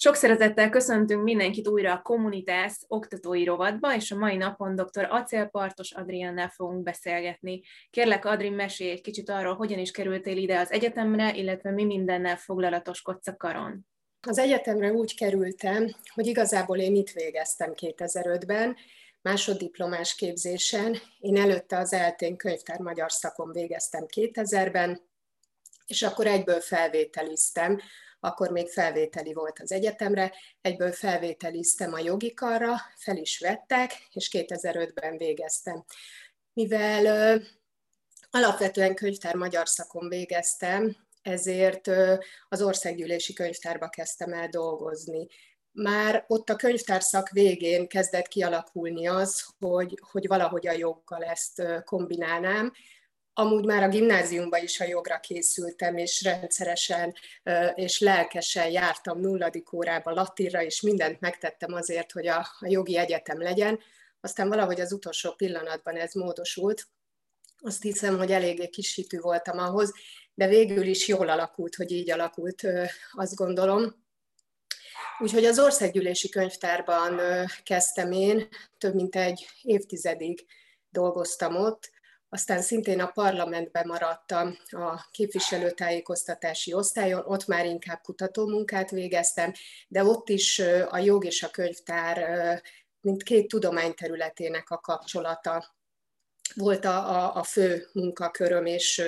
Sok szeretettel köszöntünk mindenkit újra a Communitas oktatói rovatba, és a mai napon dr. Acélpartos Adriennel fogunk beszélgetni. Kérlek, Adri, mesélj egy kicsit arról, hogyan is kerültél ide az egyetemre, illetve mi mindennel foglalatoskodsz a karon. Az egyetemre úgy kerültem, hogy igazából én itt végeztem 2005-ben, másoddiplomás képzésen. Én előtte az eltén könyvtár magyar szakon végeztem 2000-ben, és akkor egyből felvételiztem akkor még felvételi volt az egyetemre, egyből felvételiztem a jogi karra, fel is vettek, és 2005-ben végeztem. Mivel alapvetően könyvtár magyar szakon végeztem, ezért az országgyűlési könyvtárba kezdtem el dolgozni. Már ott a könyvtárszak végén kezdett kialakulni az, hogy, hogy valahogy a joggal ezt kombinálnám, amúgy már a gimnáziumban is a jogra készültem, és rendszeresen és lelkesen jártam nulladik órába latinra, és mindent megtettem azért, hogy a, a jogi egyetem legyen. Aztán valahogy az utolsó pillanatban ez módosult. Azt hiszem, hogy eléggé kis hitű voltam ahhoz, de végül is jól alakult, hogy így alakult, azt gondolom. Úgyhogy az országgyűlési könyvtárban kezdtem én, több mint egy évtizedig dolgoztam ott, aztán szintén a parlamentben maradtam a képviselőtájékoztatási osztályon, ott már inkább kutatómunkát végeztem, de ott is a jog és a könyvtár, mint két tudományterületének a kapcsolata volt a, a, a fő munkaköröm, és,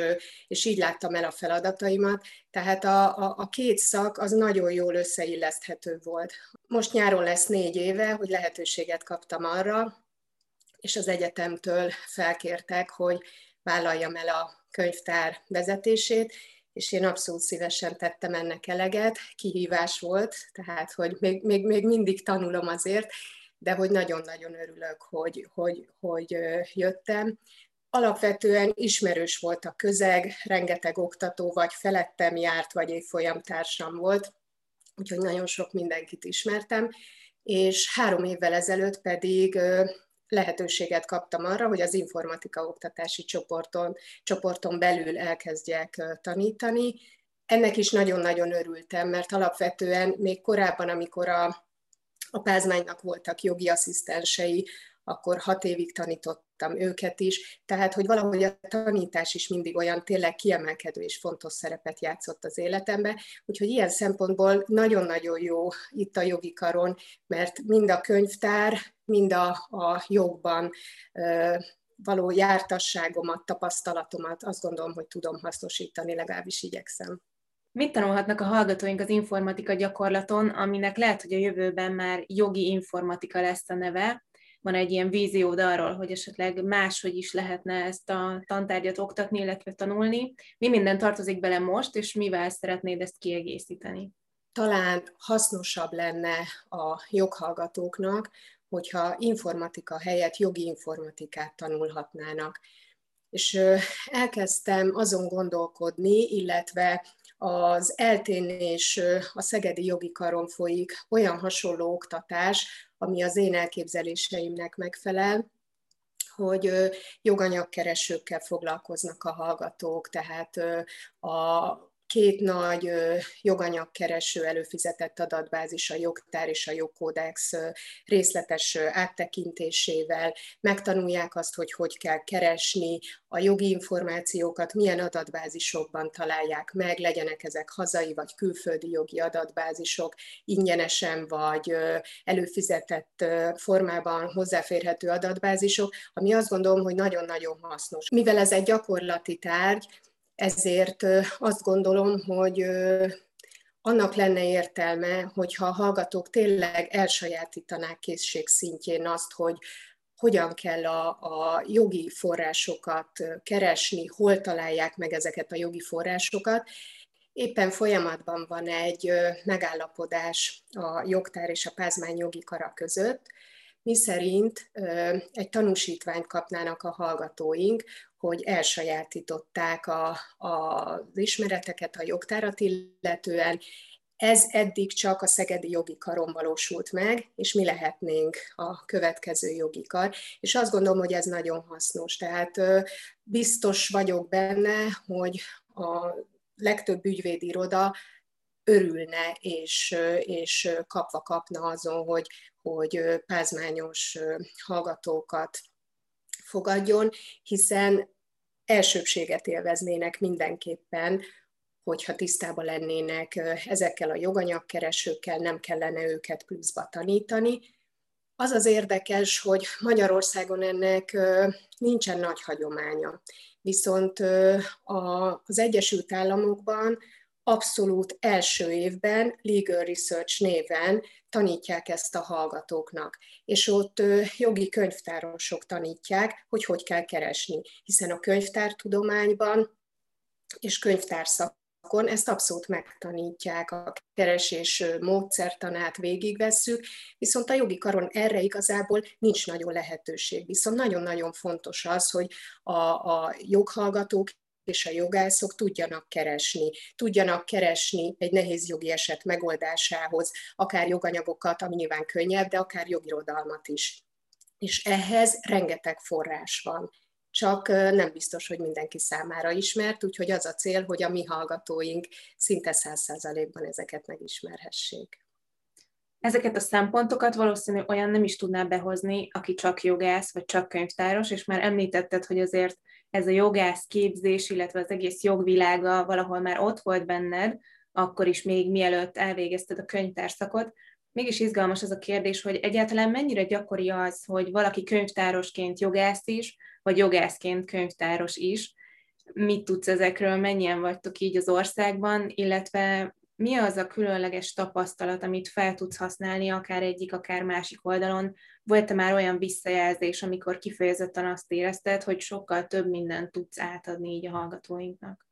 és így láttam el a feladataimat. Tehát a, a, a két szak az nagyon jól összeilleszthető volt. Most nyáron lesz négy éve, hogy lehetőséget kaptam arra, és az egyetemtől felkértek, hogy vállaljam el a könyvtár vezetését, és én abszolút szívesen tettem ennek eleget. Kihívás volt, tehát hogy még, még, még mindig tanulom azért, de hogy nagyon-nagyon örülök, hogy, hogy, hogy jöttem. Alapvetően ismerős volt a közeg, rengeteg oktató vagy felettem járt, vagy évfolyamtársam volt, úgyhogy nagyon sok mindenkit ismertem, és három évvel ezelőtt pedig lehetőséget kaptam arra, hogy az informatika oktatási csoporton, csoporton belül elkezdjek tanítani. Ennek is nagyon-nagyon örültem, mert alapvetően még korábban, amikor a, a Pázmánynak voltak jogi asszisztensei, akkor hat évig tanítottam őket is, tehát hogy valahogy a tanítás is mindig olyan tényleg kiemelkedő és fontos szerepet játszott az életemben, úgyhogy ilyen szempontból nagyon-nagyon jó itt a jogi karon, mert mind a könyvtár, mind a, a jogban való jártasságomat, tapasztalatomat azt gondolom, hogy tudom hasznosítani, legalábbis igyekszem. Mit tanulhatnak a hallgatóink az informatika gyakorlaton, aminek lehet, hogy a jövőben már jogi informatika lesz a neve, van egy ilyen víziód arról, hogy esetleg máshogy is lehetne ezt a tantárgyat oktatni, illetve tanulni. Mi minden tartozik bele most, és mivel szeretnéd ezt kiegészíteni? Talán hasznosabb lenne a joghallgatóknak, hogyha informatika helyett jogi informatikát tanulhatnának. És elkezdtem azon gondolkodni, illetve az eltén és a Szegedi Jogi Karon folyik olyan hasonló oktatás, ami az én elképzeléseimnek megfelel, hogy joganyagkeresőkkel foglalkoznak a hallgatók, tehát a két nagy joganyagkereső előfizetett adatbázis, a jogtár és a jogkódex részletes áttekintésével megtanulják azt, hogy hogy kell keresni a jogi információkat, milyen adatbázisokban találják meg, legyenek ezek hazai vagy külföldi jogi adatbázisok, ingyenesen vagy előfizetett formában hozzáférhető adatbázisok, ami azt gondolom, hogy nagyon-nagyon hasznos. Mivel ez egy gyakorlati tárgy, ezért azt gondolom, hogy annak lenne értelme, hogyha a hallgatók tényleg elsajátítanák készség szintjén azt, hogy hogyan kell a, a jogi forrásokat keresni, hol találják meg ezeket a jogi forrásokat. Éppen folyamatban van egy megállapodás a jogtár és a pázmány jogi kara között, mi szerint egy tanúsítványt kapnának a hallgatóink, hogy elsajátították a, a, az ismereteket a jogtárat illetően. Ez eddig csak a Szegedi Jogi Karon valósult meg, és mi lehetnénk a következő jogi kar. És azt gondolom, hogy ez nagyon hasznos. Tehát biztos vagyok benne, hogy a legtöbb ügyvédiroda örülne és, és kapva kapna azon, hogy, hogy pázmányos hallgatókat fogadjon, hiszen elsőbséget élveznének mindenképpen, hogyha tisztában lennének ezekkel a joganyagkeresőkkel, nem kellene őket pluszba tanítani. Az az érdekes, hogy Magyarországon ennek nincsen nagy hagyománya. Viszont az Egyesült Államokban abszolút első évben Legal Research néven tanítják ezt a hallgatóknak, és ott jogi könyvtárosok tanítják, hogy hogy kell keresni, hiszen a könyvtártudományban és könyvtárszakon ezt abszolút megtanítják, a keresés módszertanát végigvesszük, viszont a jogi karon erre igazából nincs nagyon lehetőség. Viszont nagyon-nagyon fontos az, hogy a, a joghallgatók és a jogászok tudjanak keresni, tudjanak keresni egy nehéz jogi eset megoldásához, akár joganyagokat, ami nyilván könnyebb, de akár jogirodalmat is. És ehhez rengeteg forrás van csak nem biztos, hogy mindenki számára ismert, úgyhogy az a cél, hogy a mi hallgatóink szinte száz százalékban ezeket megismerhessék. Ezeket a szempontokat valószínű olyan nem is tudná behozni, aki csak jogász, vagy csak könyvtáros, és már említetted, hogy azért ez a jogász képzés, illetve az egész jogvilága valahol már ott volt benned, akkor is még mielőtt elvégezted a könyvtárszakot. Mégis izgalmas az a kérdés, hogy egyáltalán mennyire gyakori az, hogy valaki könyvtárosként jogász is, vagy jogászként könyvtáros is. Mit tudsz ezekről, mennyien vagytok így az országban, illetve mi az a különleges tapasztalat, amit fel tudsz használni akár egyik, akár másik oldalon? Volt-e már olyan visszajelzés, amikor kifejezetten azt érezted, hogy sokkal több mindent tudsz átadni így a hallgatóinknak?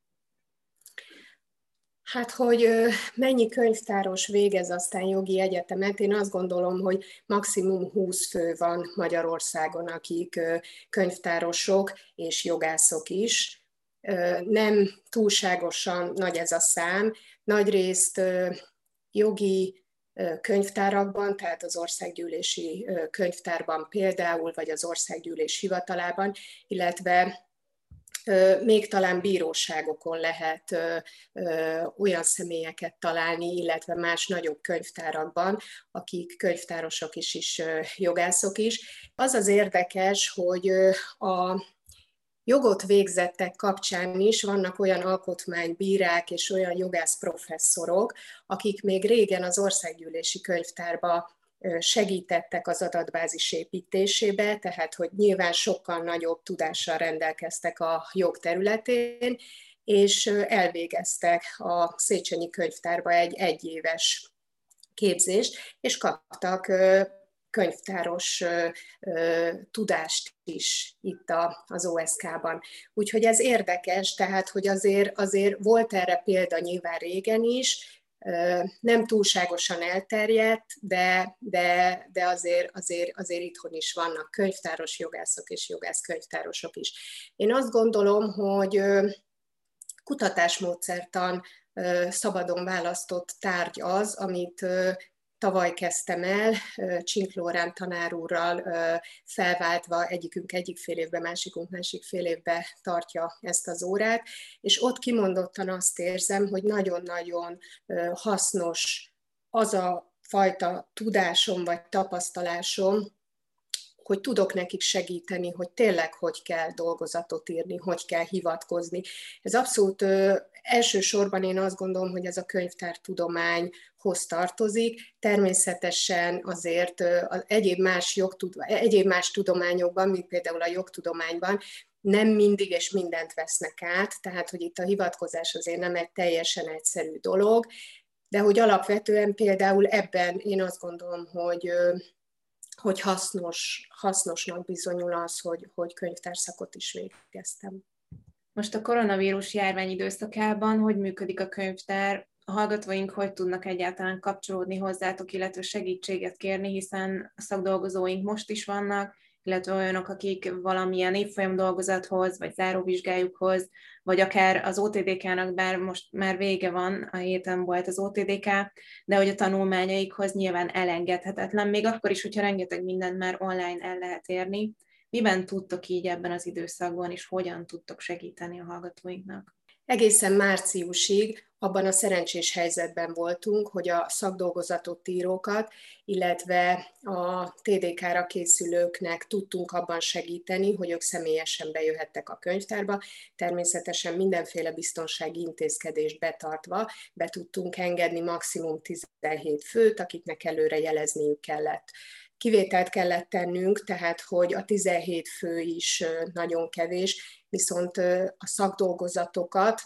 Hát, hogy mennyi könyvtáros végez aztán jogi egyetemet, én azt gondolom, hogy maximum 20 fő van Magyarországon, akik könyvtárosok és jogászok is. Nem túlságosan nagy ez a szám, nagyrészt jogi könyvtárakban, tehát az országgyűlési könyvtárban például, vagy az országgyűlés hivatalában, illetve még talán bíróságokon lehet olyan személyeket találni, illetve más nagyobb könyvtárakban, akik könyvtárosok is, is jogászok is. Az az érdekes, hogy a jogot végzettek kapcsán is vannak olyan alkotmánybírák és olyan jogász professzorok, akik még régen az országgyűlési könyvtárba segítettek az adatbázis építésébe, tehát hogy nyilván sokkal nagyobb tudással rendelkeztek a jog területén, és elvégeztek a Széchenyi könyvtárba egy egyéves képzést, és kaptak könyvtáros tudást is itt az OSK-ban. Úgyhogy ez érdekes, tehát hogy azért, azért volt erre példa nyilván régen is, nem túlságosan elterjedt, de, de, de azért, azért, azért itthon is vannak könyvtáros jogászok és jogász könyvtárosok is. Én azt gondolom, hogy kutatásmódszertan szabadon választott tárgy az, amit tavaly kezdtem el, Csinklórán tanár úrral felváltva, egyikünk egyik fél évben, másikunk másik fél évben tartja ezt az órát, és ott kimondottan azt érzem, hogy nagyon-nagyon hasznos az a fajta tudásom vagy tapasztalásom, hogy tudok nekik segíteni, hogy tényleg hogy kell dolgozatot írni, hogy kell hivatkozni. Ez abszolút ö, elsősorban én azt gondolom, hogy ez a könyvtártudományhoz tartozik. Természetesen azért az egyéb más, jogtud, egyéb más tudományokban, mint például a jogtudományban, nem mindig és mindent vesznek át, tehát hogy itt a hivatkozás azért nem egy teljesen egyszerű dolog, de hogy alapvetően például ebben én azt gondolom, hogy hogy hasznos, hasznosnak bizonyul az, hogy, hogy könyvtárszakot is végeztem. Most a koronavírus járvány időszakában hogy működik a könyvtár? A hallgatóink hogy tudnak egyáltalán kapcsolódni hozzátok, illetve segítséget kérni, hiszen a szakdolgozóink most is vannak, illetve olyanok, akik valamilyen évfolyam dolgozathoz, vagy záróvizsgájukhoz, vagy akár az OTDK-nak, bár most már vége van, a héten volt az OTDK, de hogy a tanulmányaikhoz nyilván elengedhetetlen, még akkor is, hogyha rengeteg mindent már online el lehet érni. Miben tudtok így ebben az időszakban, és hogyan tudtok segíteni a hallgatóinknak? Egészen márciusig abban a szerencsés helyzetben voltunk, hogy a szakdolgozatot írókat, illetve a TDK-ra készülőknek tudtunk abban segíteni, hogy ők személyesen bejöhettek a könyvtárba. Természetesen mindenféle biztonsági intézkedést betartva be tudtunk engedni maximum 17 főt, akiknek előre jelezniük kellett kivételt kellett tennünk, tehát hogy a 17 fő is nagyon kevés, viszont a szakdolgozatokat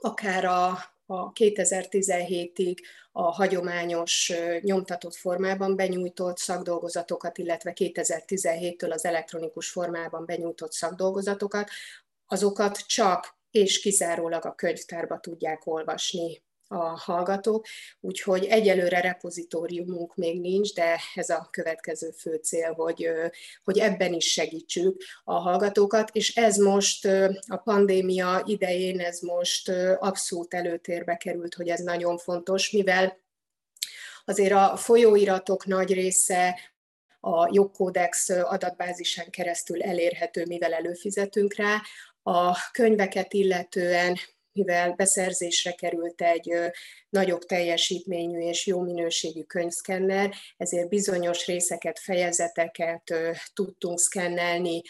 akár a, a 2017-ig a hagyományos nyomtatott formában benyújtott szakdolgozatokat, illetve 2017-től az elektronikus formában benyújtott szakdolgozatokat, azokat csak és kizárólag a könyvtárba tudják olvasni a hallgatók, úgyhogy egyelőre repozitóriumunk még nincs, de ez a következő fő cél, hogy, hogy ebben is segítsük a hallgatókat, és ez most a pandémia idején, ez most abszolút előtérbe került, hogy ez nagyon fontos, mivel azért a folyóiratok nagy része a jogkódex adatbázisán keresztül elérhető, mivel előfizetünk rá. A könyveket illetően mivel beszerzésre került egy nagyobb teljesítményű és jó minőségű könyvszkenner, ezért bizonyos részeket, fejezeteket tudtunk szkennelni,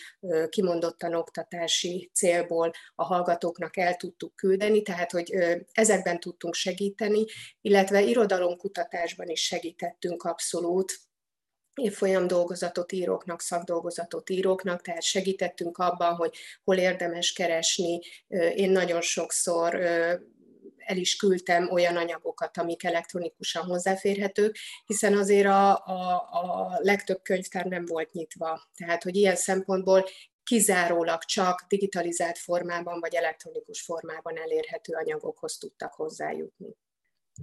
kimondottan oktatási célból a hallgatóknak el tudtuk küldeni, tehát hogy ezekben tudtunk segíteni, illetve irodalomkutatásban is segítettünk abszolút, évfolyam dolgozatot íróknak, szakdolgozatot íróknak, tehát segítettünk abban, hogy hol érdemes keresni. Én nagyon sokszor el is küldtem olyan anyagokat, amik elektronikusan hozzáférhetők, hiszen azért a, a, a legtöbb könyvtár nem volt nyitva. Tehát, hogy ilyen szempontból kizárólag csak digitalizált formában vagy elektronikus formában elérhető anyagokhoz tudtak hozzájutni.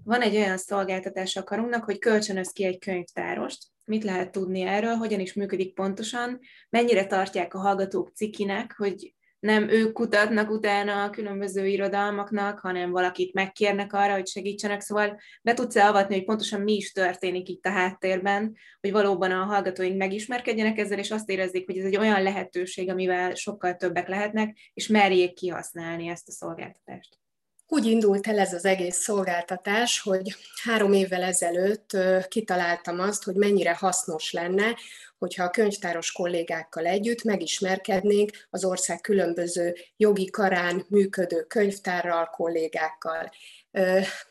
Van egy olyan szolgáltatás a karunknak, hogy kölcsönöz ki egy könyvtárost, mit lehet tudni erről, hogyan is működik pontosan, mennyire tartják a hallgatók cikinek, hogy nem ők kutatnak utána a különböző irodalmaknak, hanem valakit megkérnek arra, hogy segítsenek. Szóval be tudsz-e avatni, hogy pontosan mi is történik itt a háttérben, hogy valóban a hallgatóink megismerkedjenek ezzel, és azt érezzék, hogy ez egy olyan lehetőség, amivel sokkal többek lehetnek, és merjék kihasználni ezt a szolgáltatást. Úgy indult el ez az egész szolgáltatás, hogy három évvel ezelőtt kitaláltam azt, hogy mennyire hasznos lenne, hogyha a könyvtáros kollégákkal együtt megismerkednénk az ország különböző jogi karán működő könyvtárral, kollégákkal.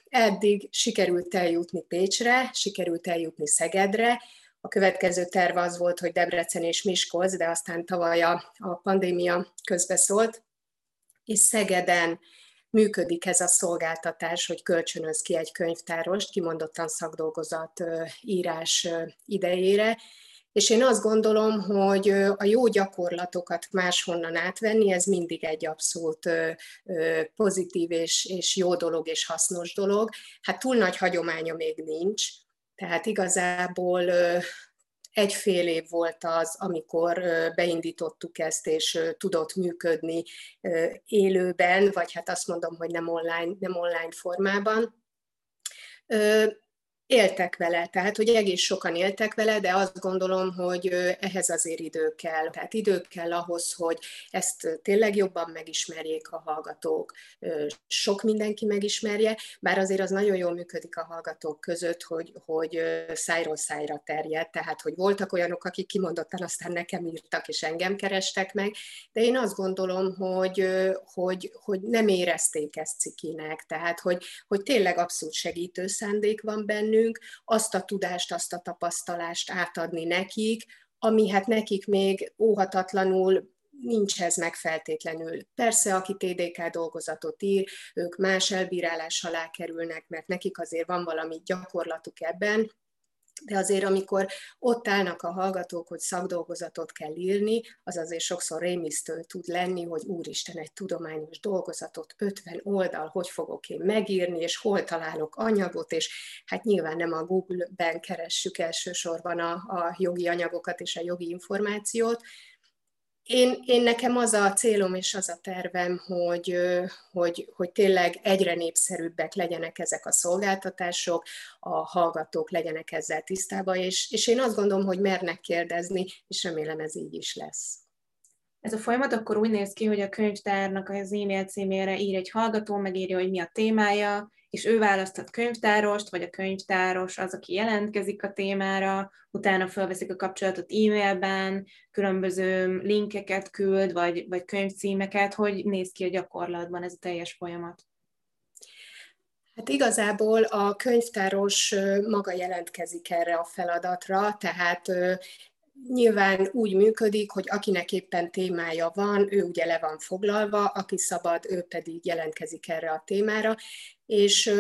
Eddig sikerült eljutni Pécsre, sikerült eljutni Szegedre, a következő terv az volt, hogy Debrecen és Miskolc, de aztán tavaly a, a pandémia közbeszólt, és Szegeden működik ez a szolgáltatás, hogy kölcsönöz ki egy könyvtárost, kimondottan szakdolgozat írás idejére, és én azt gondolom, hogy a jó gyakorlatokat máshonnan átvenni, ez mindig egy abszolút pozitív és, és jó dolog és hasznos dolog. Hát túl nagy hagyománya még nincs, tehát igazából egy fél év volt az, amikor beindítottuk ezt, és tudott működni élőben, vagy hát azt mondom, hogy nem online, nem online formában éltek vele, tehát hogy egész sokan éltek vele, de azt gondolom, hogy ehhez azért idő kell. Tehát idő kell ahhoz, hogy ezt tényleg jobban megismerjék a hallgatók, sok mindenki megismerje, bár azért az nagyon jól működik a hallgatók között, hogy, hogy szájról szájra terjed, tehát hogy voltak olyanok, akik kimondottan aztán nekem írtak és engem kerestek meg, de én azt gondolom, hogy, hogy, hogy nem érezték ezt cikinek, tehát hogy, hogy tényleg abszolút segítő szándék van bennük, bennünk, azt a tudást, azt a tapasztalást átadni nekik, ami hát nekik még óhatatlanul nincs ez meg feltétlenül. Persze, aki TDK dolgozatot ír, ők más elbírálás alá kerülnek, mert nekik azért van valami gyakorlatuk ebben, de azért, amikor ott állnak a hallgatók, hogy szakdolgozatot kell írni, az azért sokszor rémisztő tud lenni, hogy úristen, egy tudományos dolgozatot, 50 oldal, hogy fogok én megírni, és hol találok anyagot, és hát nyilván nem a Google-ben keressük elsősorban a, a jogi anyagokat és a jogi információt, én, én nekem az a célom és az a tervem, hogy, hogy, hogy tényleg egyre népszerűbbek legyenek ezek a szolgáltatások, a hallgatók legyenek ezzel tisztában, és, és én azt gondolom, hogy mernek kérdezni, és remélem ez így is lesz. Ez a folyamat akkor úgy néz ki, hogy a könyvtárnak az e-mail címére ír egy hallgató, megírja, hogy mi a témája, és ő választhat könyvtárost, vagy a könyvtáros az, aki jelentkezik a témára, utána felveszik a kapcsolatot e-mailben, különböző linkeket küld, vagy, vagy könyvcímeket, hogy néz ki a gyakorlatban ez a teljes folyamat. Hát igazából a könyvtáros maga jelentkezik erre a feladatra, tehát nyilván úgy működik, hogy akinek éppen témája van, ő ugye le van foglalva, aki szabad, ő pedig jelentkezik erre a témára, és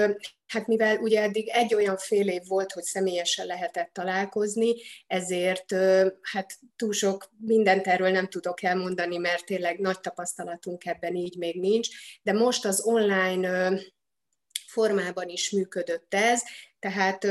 hát mivel ugye eddig egy olyan fél év volt, hogy személyesen lehetett találkozni, ezért hát túl sok mindent erről nem tudok elmondani, mert tényleg nagy tapasztalatunk ebben így még nincs, de most az online formában is működött ez, tehát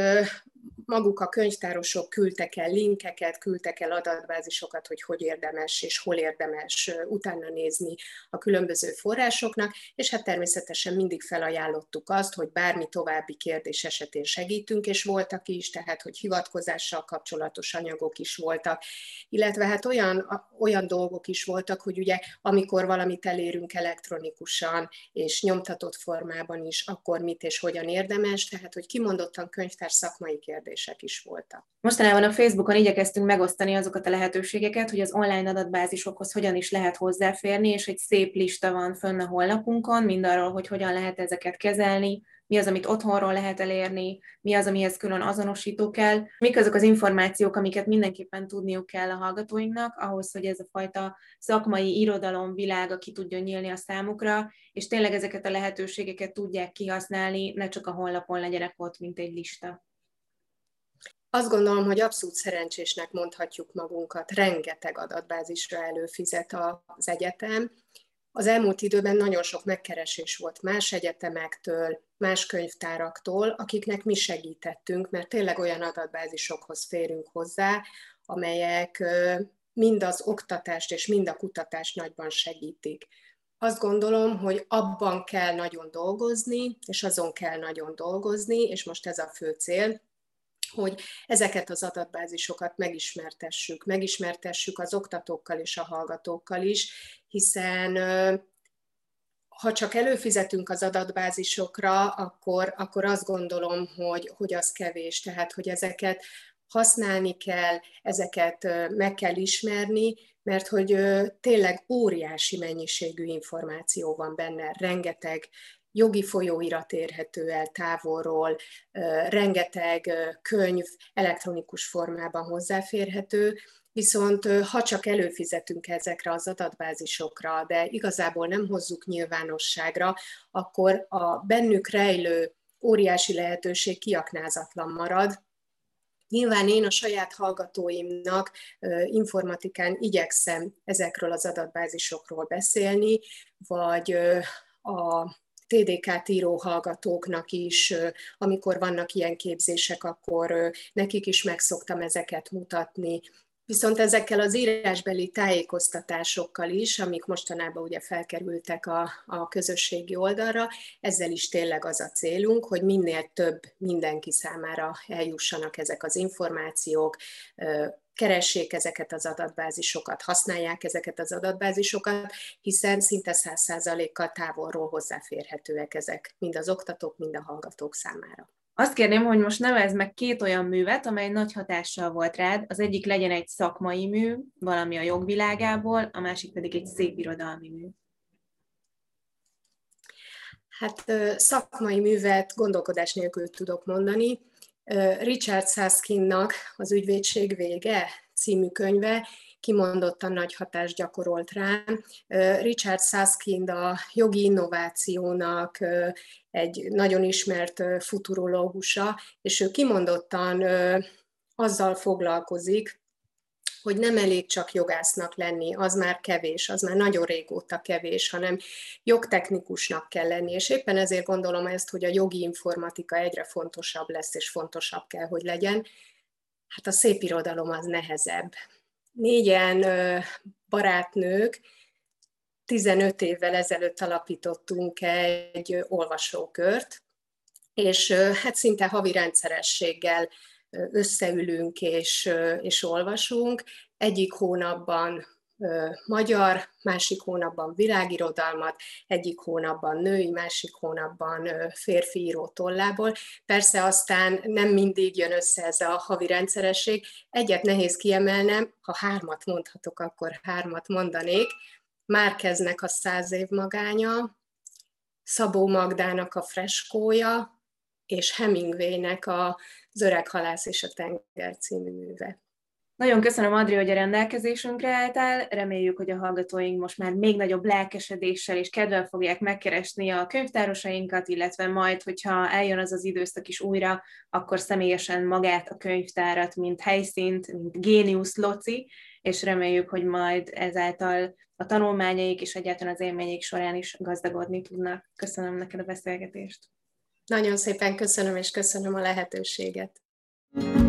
maguk a könyvtárosok küldtek el linkeket, küldtek el adatbázisokat, hogy hogy érdemes és hol érdemes utána nézni a különböző forrásoknak, és hát természetesen mindig felajánlottuk azt, hogy bármi további kérdés esetén segítünk, és voltak is, tehát hogy hivatkozással kapcsolatos anyagok is voltak, illetve hát olyan, olyan dolgok is voltak, hogy ugye amikor valamit elérünk elektronikusan és nyomtatott formában is, akkor mit és hogyan érdemes, tehát hogy kimondottan könyvtár szakmai kérdések is voltak. Mostanában a Facebookon igyekeztünk megosztani azokat a lehetőségeket, hogy az online adatbázisokhoz hogyan is lehet hozzáférni, és egy szép lista van fönn a honlapunkon, mindarról, hogy hogyan lehet ezeket kezelni, mi az, amit otthonról lehet elérni, mi az, amihez külön azonosító kell, mik azok az információk, amiket mindenképpen tudniuk kell a hallgatóinknak, ahhoz, hogy ez a fajta szakmai irodalom világa ki tudjon nyílni a számukra, és tényleg ezeket a lehetőségeket tudják kihasználni, ne csak a honlapon legyenek ott, mint egy lista. Azt gondolom, hogy abszolút szerencsésnek mondhatjuk magunkat, rengeteg adatbázisra előfizet az egyetem. Az elmúlt időben nagyon sok megkeresés volt más egyetemektől, más könyvtáraktól, akiknek mi segítettünk, mert tényleg olyan adatbázisokhoz férünk hozzá, amelyek mind az oktatást és mind a kutatást nagyban segítik. Azt gondolom, hogy abban kell nagyon dolgozni, és azon kell nagyon dolgozni, és most ez a fő cél, hogy ezeket az adatbázisokat megismertessük, megismertessük az oktatókkal és a hallgatókkal is, hiszen ha csak előfizetünk az adatbázisokra, akkor, akkor azt gondolom, hogy, hogy az kevés, tehát hogy ezeket használni kell, ezeket meg kell ismerni, mert hogy tényleg óriási mennyiségű információ van benne, rengeteg jogi folyóirat érhető el távolról, rengeteg könyv elektronikus formában hozzáférhető, viszont ha csak előfizetünk ezekre az adatbázisokra, de igazából nem hozzuk nyilvánosságra, akkor a bennük rejlő óriási lehetőség kiaknázatlan marad, Nyilván én a saját hallgatóimnak informatikán igyekszem ezekről az adatbázisokról beszélni, vagy a TDK-t író hallgatóknak is, amikor vannak ilyen képzések, akkor nekik is megszoktam ezeket mutatni, Viszont ezekkel az írásbeli tájékoztatásokkal is, amik mostanában ugye felkerültek a, a közösségi oldalra, ezzel is tényleg az a célunk, hogy minél több mindenki számára eljussanak ezek az információk, keressék ezeket az adatbázisokat, használják ezeket az adatbázisokat, hiszen szinte száz százalékkal távolról hozzáférhetőek ezek, mind az oktatók, mind a hallgatók számára. Azt kérném, hogy most nevezd meg két olyan művet, amely nagy hatással volt rád. Az egyik legyen egy szakmai mű, valami a jogvilágából, a másik pedig egy szép irodalmi mű. Hát szakmai művet gondolkodás nélkül tudok mondani. Richard Saskinnak az Ügyvédség vége című könyve kimondottan nagy hatást gyakorolt rám. Richard Saskind a jogi innovációnak egy nagyon ismert futurológusa, és ő kimondottan azzal foglalkozik, hogy nem elég csak jogásznak lenni, az már kevés, az már nagyon régóta kevés, hanem jogtechnikusnak kell lenni, és éppen ezért gondolom ezt, hogy a jogi informatika egyre fontosabb lesz, és fontosabb kell, hogy legyen. Hát a szép irodalom az nehezebb. Négyen barátnők, 15 évvel ezelőtt alapítottunk egy olvasókört, és hát szinte havi rendszerességgel összeülünk és, és olvasunk. Egyik hónapban magyar, másik hónapban világirodalmat, egyik hónapban női, másik hónapban férfi író tollából. Persze aztán nem mindig jön össze ez a havi rendszeresség. Egyet nehéz kiemelnem, ha hármat mondhatok, akkor hármat mondanék. Márkeznek a száz év magánya, Szabó Magdának a freskója, és Hemingwaynek a Az öreg halász és a tenger című műve. Nagyon köszönöm, Adri, hogy a rendelkezésünkre álltál. Reméljük, hogy a hallgatóink most már még nagyobb lelkesedéssel és kedvel fogják megkeresni a könyvtárosainkat, illetve majd, hogyha eljön az az időszak is újra, akkor személyesen magát a könyvtárat, mint helyszínt, mint géniusz loci, és reméljük, hogy majd ezáltal a tanulmányaik és egyáltalán az élményeik során is gazdagodni tudnak. Köszönöm neked a beszélgetést. Nagyon szépen köszönöm, és köszönöm a lehetőséget. thank you